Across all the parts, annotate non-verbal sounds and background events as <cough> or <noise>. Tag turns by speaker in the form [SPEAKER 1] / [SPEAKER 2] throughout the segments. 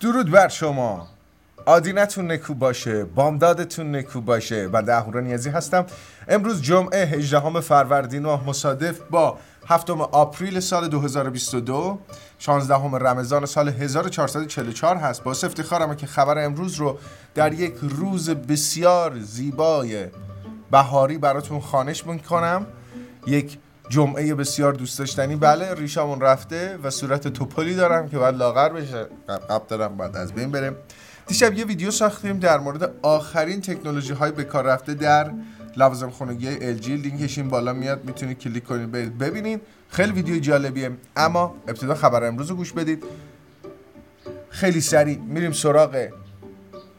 [SPEAKER 1] درود بر شما. آدینتون نکو باشه بامدادتون نکو باشه. و اهورا نیازی هستم. امروز جمعه 18 فروردین و مصادف با هفتم آپریل سال 2022 16 رمضان سال 1444 هست. با افتخارم که خبر امروز رو در یک روز بسیار زیبای بهاری براتون خانش می‌کنم. یک جمعه بسیار دوست داشتنی. بله ریشامون رفته و صورت توپلی دارم که باید لاغر بشه. قبل دارم بعد از بین بریم. دیشب یه ویدیو ساختیم در مورد آخرین تکنولوژی های به کار رفته در لوازم خانگی LG لینکش این بالا میاد می‌تونید کلیک کنید برید ببینید. خیلی ویدیو جالبیه. اما ابتدا خبر امروز رو گوش بدید. خیلی سریع میریم سراغ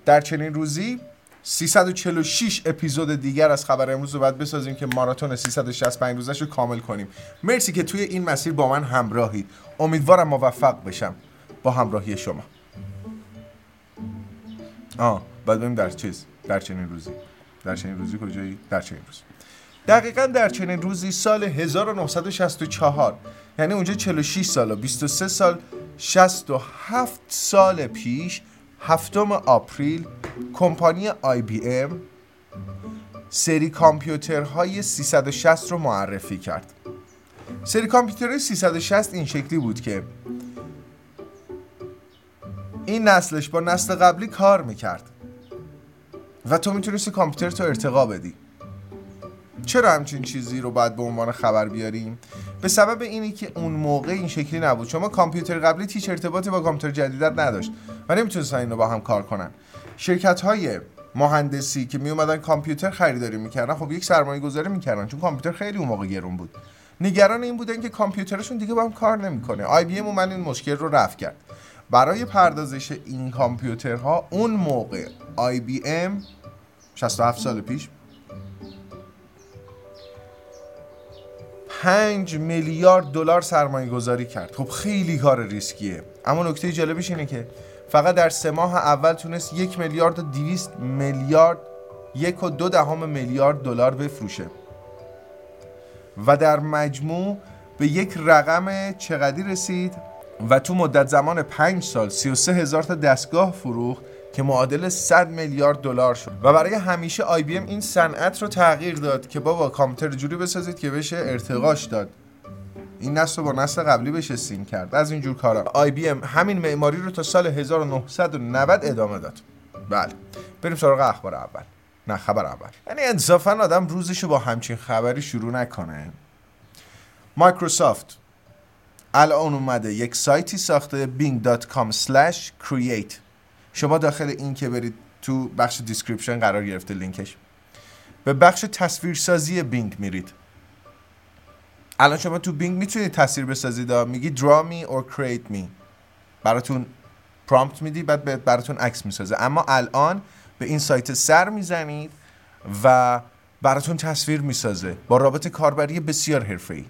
[SPEAKER 1] در چنین روزی. 346 اپیزود دیگر از خبر امروز رو باید بسازیم که ماراتون 365 روزش رو کامل کنیم. مرسی که توی این مسیر با من همراهید. امیدوارم موفق بشم با همراهی شما. آه بعد بریم در چیز؟ در چنین روزی. در چنین روزی کجایی؟ در چنین روزی دقیقا در چنین روزی سال 1964 یعنی اونجا 46 سال و 23 سال 67 سال پیش هفتم آپریل کمپانی آی بی ام سری کامپیوترهای 360 رو معرفی کرد. سری کامپیوترهای 360 این شکلی بود که این نسلش با نسل قبلی کار می‌کرد و تو می‌تونستی کامپیوتر تو ارتقا بدی. چرا همچین چیزی رو باید به عنوان خبر بیاریم؟ به سبب اینی که اون موقع این شکلی نبود. شما کامپیوتر قبلی هیچ ارتباطی با کامپیوتر جدیدت نداشت و نمی‌تونستن اینو با هم کار کنن. شرکت های مهندسی که می اومدن کامپیوتر خریداری می‌کردن خب یک سرمایه گذاری می‌کردن چون کامپیوتر خیلی اون موقع گرون بود. نگران این بودن که کامپیوترشون دیگه با هم کار نمی‌کنه. آی بی ام اومد این مشکل رو رفع کرد. برای پردازش این کامپیوترها اون موقع آی بی ام 67 سال پیش 5 میلیارد دلار سرمایه گذاری کرد. خب خیلی کار ریسکیه. اما نکته جالبش اینه که فقط در سه ماه اول تونست یک میلیارد و 200 میلیارد یک و دو دهم میلیارد دلار بفروشه. و در مجموع به یک رقم چقدری رسید؟ و تو مدت زمان 5 سال 33 هزار تا دستگاه فروخت. که معادل 100 میلیارد دلار شد. و برای همیشه آی بی ام این صنعت رو تغییر داد که بابا کامپیوتر جوری بسازید که بشه ارتقاش داد. این نسل رو با نسل قبلی بشه sync کرد. از اینجور کارا. آی بی ام همین معماری رو تا سال 1990 ادامه داد. بله. بریم سراغ اخبار اول. نه خبر اول. یعنی انصافا آدم روزشو با همچین خبری شروع نکنه. مایکروسافت. الان اومده. یک سایتی ساخته. bing.com/create شما داخل این که برید تو بخش description قرار گرفته لینکش. به بخش تصویرسازی بینگ میرید. الان شما تو بینگ می‌تونید تصویر بسازید میگی draw me or create me. براتون پرامپت میدی بعد براتون عکس می‌سازه. اما الان به این سایت سر می‌زنید و براتون تصویر می‌سازه با رابط کاربری بسیار حرفه‌ای.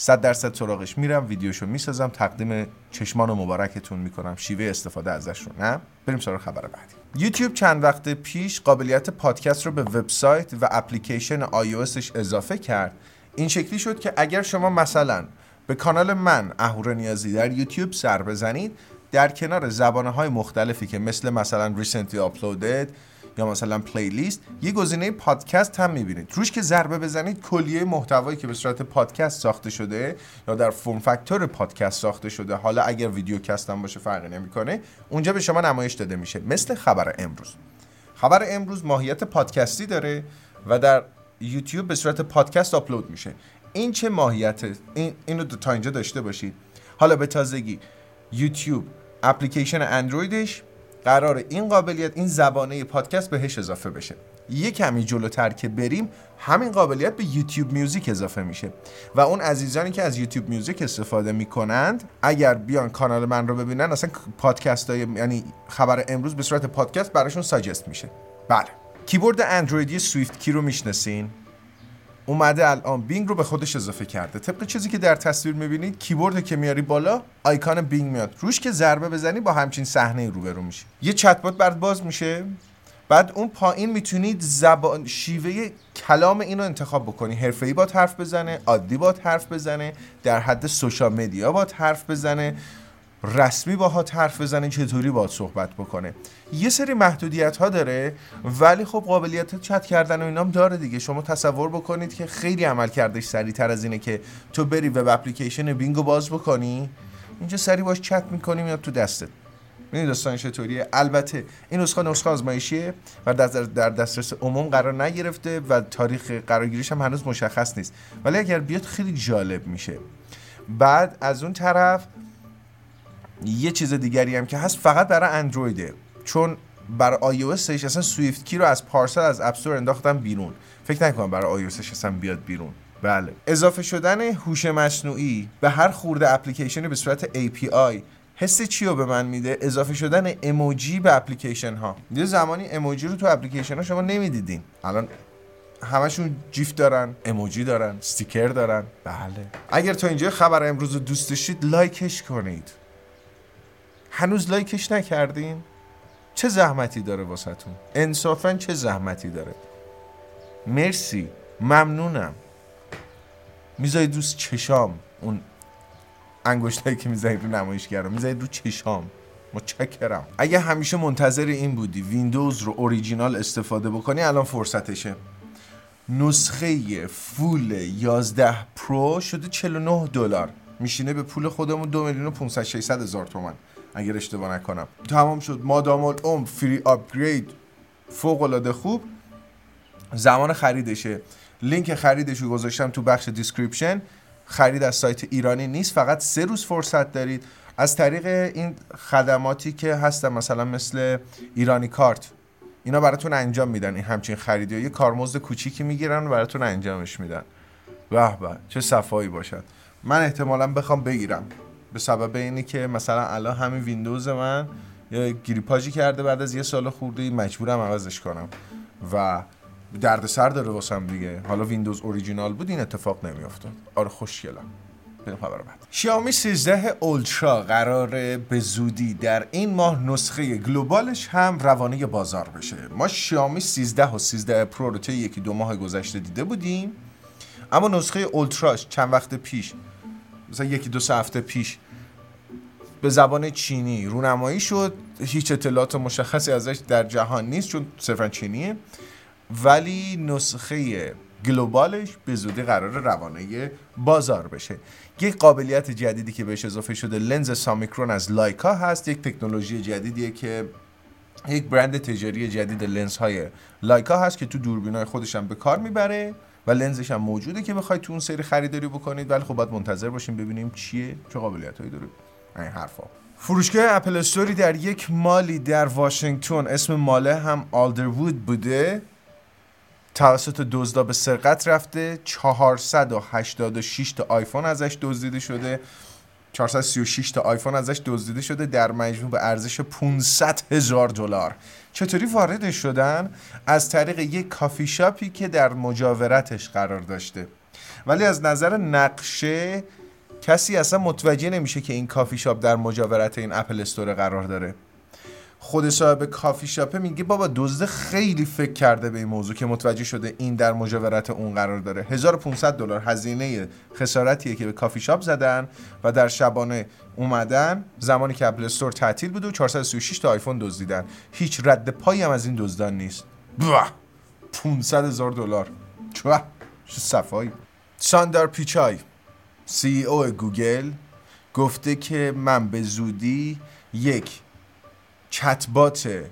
[SPEAKER 1] صد درصد سراغش میرم ویدیوشو می‌سازم تقدیم چشمان و مبارکتون می‌کنم. شیوه استفاده ازش رو نه؟ بریم سراغ خبر بعدی. یوتیوب چند وقت پیش قابلیت پادکست رو به وبسایت و اپلیکیشن iOSش اضافه کرد. این شکلی شد که اگر شما مثلا به کانال من اهورا نیازی در یوتیوب سر بزنید در کنار زبانه های مختلفی که مثل مثلا recently uploaded یا مثلا playlist یه گزینه پادکست هم می‌بینید. روش که ضربه بزنید کلیه محتوایی که به صورت پادکست ساخته شده یا در form factor پادکست ساخته شده حالا اگر video cast هم باشه فرقی نمی‌کنه اونجا به شما نمایش داده میشه. مثل خبر امروز. خبر امروز ماهیت پادکستی داره و در یوتیوب به صورت پادکست آپلود میشه. این چه ماهیت؟ این اینو تا اینجا داشته باشید. حالا به تازگی یوتیوب اپلیکیشن اندرویدش قرار این قابلیت این زبانه پادکست بهش اضافه بشه. یه کمی جلوتر که بریم همین قابلیت به یوتیوب میوزیک اضافه میشه. و اون عزیزانی که از یوتیوب میوزیک استفاده می‌کنند اگر بیان کانال من رو ببینن اصلا پادکست های یعنی خبر امروز به صورت پادکست براشون ساجست میشه. بله. کیبورد اندرویدی SwiftKey رو می‌شناسین؟ اومده الان بینگ رو به خودش اضافه کرده. طبق چیزی که در تصویر می‌بینید کیبورد که میاری بالا آیکان بینگ میاد. روش که ضربه بزنی با همچین صحنه روبرو میشه یه چتبات برات باز میشه. بعد اون پایین می‌تونید زبان شیوه کلام اینو انتخاب بکنی. حرفه‌ای با حرف بزنه عادی با حرف بزنه در حد social media با حرف بزنه. رسمی با حرف بزنه چطوری باید صحبت بکنه. یه سری محدودیت ها داره ولی خب قابلیت چت کردن و اینام داره دیگه. شما تصور بکنید که خیلی عمل کردش سریعتر از اینه که تو بری وب اپلیکیشن بینگو باز بکنی اینجا سری باش چت می‌کنی میاد تو دستت. می‌دونی داستان چطوریه؟ البته این نسخه نسخه آزمایشیه و در دسترس عموم قرار نگرفته و تاریخ قرارگیریش هم هنوز مشخص نیست. ولی اگر بیاد خیلی جالب میشه. بعد از اون طرف یه چیز دیگری هم که هست فقط برای اندرویده. چون برای آی او اصلا SwiftKey رو از پارسال از App Store انداختم بیرون. فکر نکنم برای آی اصلا بیاد بیرون. بله. اضافه شدن هوش مصنوعی به هر خرده اپلیکیشنی به صورت API حس چی رو به من میده؟ اضافه شدن اموجی به اپلیکیشن ها یه زمانی اموجی رو تو اپلیکیشن ها شما نمی‌دیدین. الان همشون GIF دارن اموجی دارن استیکر دارن. بله. اگر تا اینجا خبر امروز رو دوست داشتید لایکش کنید. هنوز لایکش نکردین؟ چه زحمتی داره واسهتون؟ انصافا چه زحمتی داره؟ مرسی ممنونم. می‌ذارید دوست چشام اون انگشتایی که می‌ذارید رو نمایشگر می‌ذارید رو چشام. متشکرم. اگه همیشه منتظر این بودی ویندوز رو اوریجینال استفاده بکنی الان فرصتشه. نسخه full 11 Pro شده 49 دلار. میشینه به پول خودمون 2 میلیون و 500 600 هزار تومن اگر اشتباه نکنم. تمام شد. مادام العمر free upgrade فوق العاده خوب. زمان خریدشه. لینک خریدش رو گذاشتم تو بخش description خرید از سایت ایرانی نیست فقط سه روز فرصت دارید. از طریق این خدماتی که هستن مثلا مثل ایرانی کارت. اینا براتون انجام میدن. این همچین خریدی یه کارمزد کوچیکی می‌گیرن و براتون انجامش میدن. به به چه صفایی باشد. من احتمالا بخوام بگیرم. به سبب اینی که مثلا الان همین ویندوز من یه گریپاژی کرده بعد از یه سال خورده مجبورم عوضش کنم و دردسر داره واسم دیگه. حالا ویندوز اوریجینال بود این اتفاق نمیافتاد. آره خوشگلم بریم خبر بعد. شیائومی 13 اولترا قراره به زودی در این ماه نسخه global ش هم روانه بازار بشه. ما شیائومی 13 و 13 پرو رو یکی دو ماه گذشته دیده بودیم اما نسخه اولتراش چند وقت پیش مثلا یکی دو هفته پیش به زبان چینی رونمایی شد. هیچ اطلاعات مشخصی ازش در جهان نیست چون صرفا چینیه. ولی نسخه گلوبالش به زودی قرار روانه بازار بشه. یک قابلیت جدیدی که بهش اضافه شده لنز سامیکرون از لایکا هست. یک تکنولوژی جدیدیه که یک برند تجاری جدید لنز های لایکا هست که تو دوربینای خودش هم به کار می‌بره. و لنزش هم موجوده که بخواید تو اون سری خریداری بکنید. ولی خب باید منتظر باشیم ببینیم چیه چه قابلیت هایی داره این حرفا. فروشگاه اپل استوری در یک مالی در واشنگتن اسم ماله هم آلدروود بوده. توسط دزدا به سرقت رفته. 486 تا آیفون ازش دزدیده شده. 436 تا آیفون ازش دزدیده شده در مجموع به ارزش 500 هزار دلار. چطوری وارد شدن؟ از طریق یک کافی شاپی که در مجاورتش قرار داشته. ولی از نظر نقشه کسی اصلا متوجه نمیشه که این کافی شاپ در مجاورت این Apple Store قرار داره. خود صاحب کافی شاپه میگه بابا دزده خیلی فکر کرده به این موضوع که متوجه شده این در مجاورت اون قرار داره. 1500 دلار هزینه خسارتیه که به کافی شاپ زدن و در شبانه اومدن زمانی که Apple Store تعطیل بود و 436 تا آیفون دزدیدن. هیچ رد پایی هم از این دزدان نیست. 500 هزار دلار. چه صفایی. ساندار پیچای CEO گوگل گفته که من به زودی یک چتبات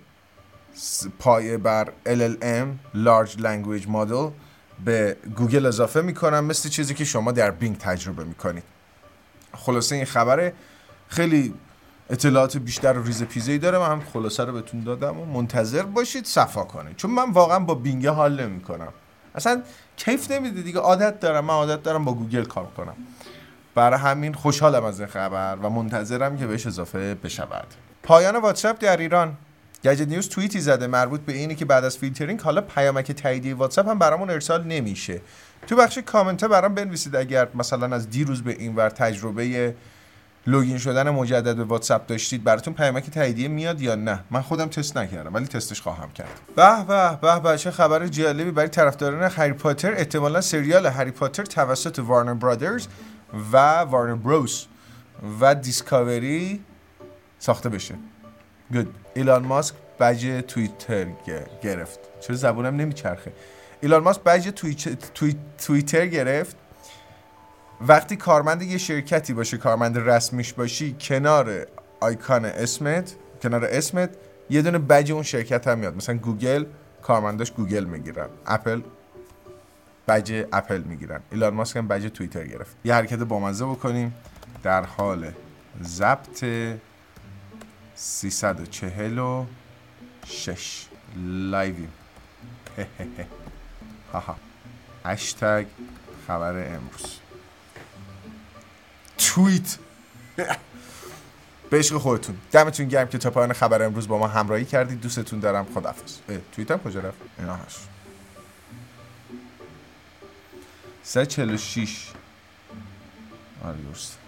[SPEAKER 1] پایه بر LLM Large Language Model به گوگل اضافه می‌کنم مثل چیزی که شما در بینگ تجربه می‌کنید. خلاصه این خبره خیلی اطلاعات بیشتر و ریز پیزه داره. من هم خلاصه رو بهتون دادم و منتظر باشید صفا کنید. چون من واقعا با بینگ حال نمی‌کنم. اصلا کیف نمیده دیگه. عادت دارم. من عادت دارم با گوگل کار کنم. برای همین خوشحالم از این خبر و منتظرم که بهش اضافه بشود. پایان واتساپ در ایران. گجت نیوز توییتی زده مربوط به اینی که بعد از فیلترینگ حالا پیامک تاییدیه واتساپ هم برامون ارسال نمیشه. تو بخش کامنت برام بنویسید اگر مثلا از دیروز به این ور تجربه login شدن مجدد به واتساپ داشتید براتون پیامک تاییدیه میاد یا نه؟ من خودم تست نکردم ولی تستش خواهم کرد. به به به به چه خبر جالبی برای طرفداران هری پاتر؟ احتمالا سریال هری پاتر توسط وارنر برادرز و وارنر بروس و دیسکاوری ساخته بشه. گود ایلان ماسک بج توییتر گرفت. چرا زبونم نمیچرخه؟ ایلان ماسک بج توییتر گرفت. وقتی کارمند یه شرکتی باشه کارمند رسمیش باشی کنار آیکان اسمت کنار اسمت یه دونه بج اون شرکت هم میاد. مثلا گوگل کارمنداش گوگل می‌گیرن. اپل بج اپل می‌گیرن. ایلان ماسک هم بج توییتر گرفت. یه حرکت بامزه بکنیم. در حال ضبط 346 لایویم. <laughs> هاها هشتگ خبر امروز. توییت. <laughs> به عشق خودتون. دمتون گرم که تا پایان خبر امروز با ما همراهی کردید. دوستتون دارم. خدافظ توییتم کجا رفت؟ اینا هست. 346 آره درست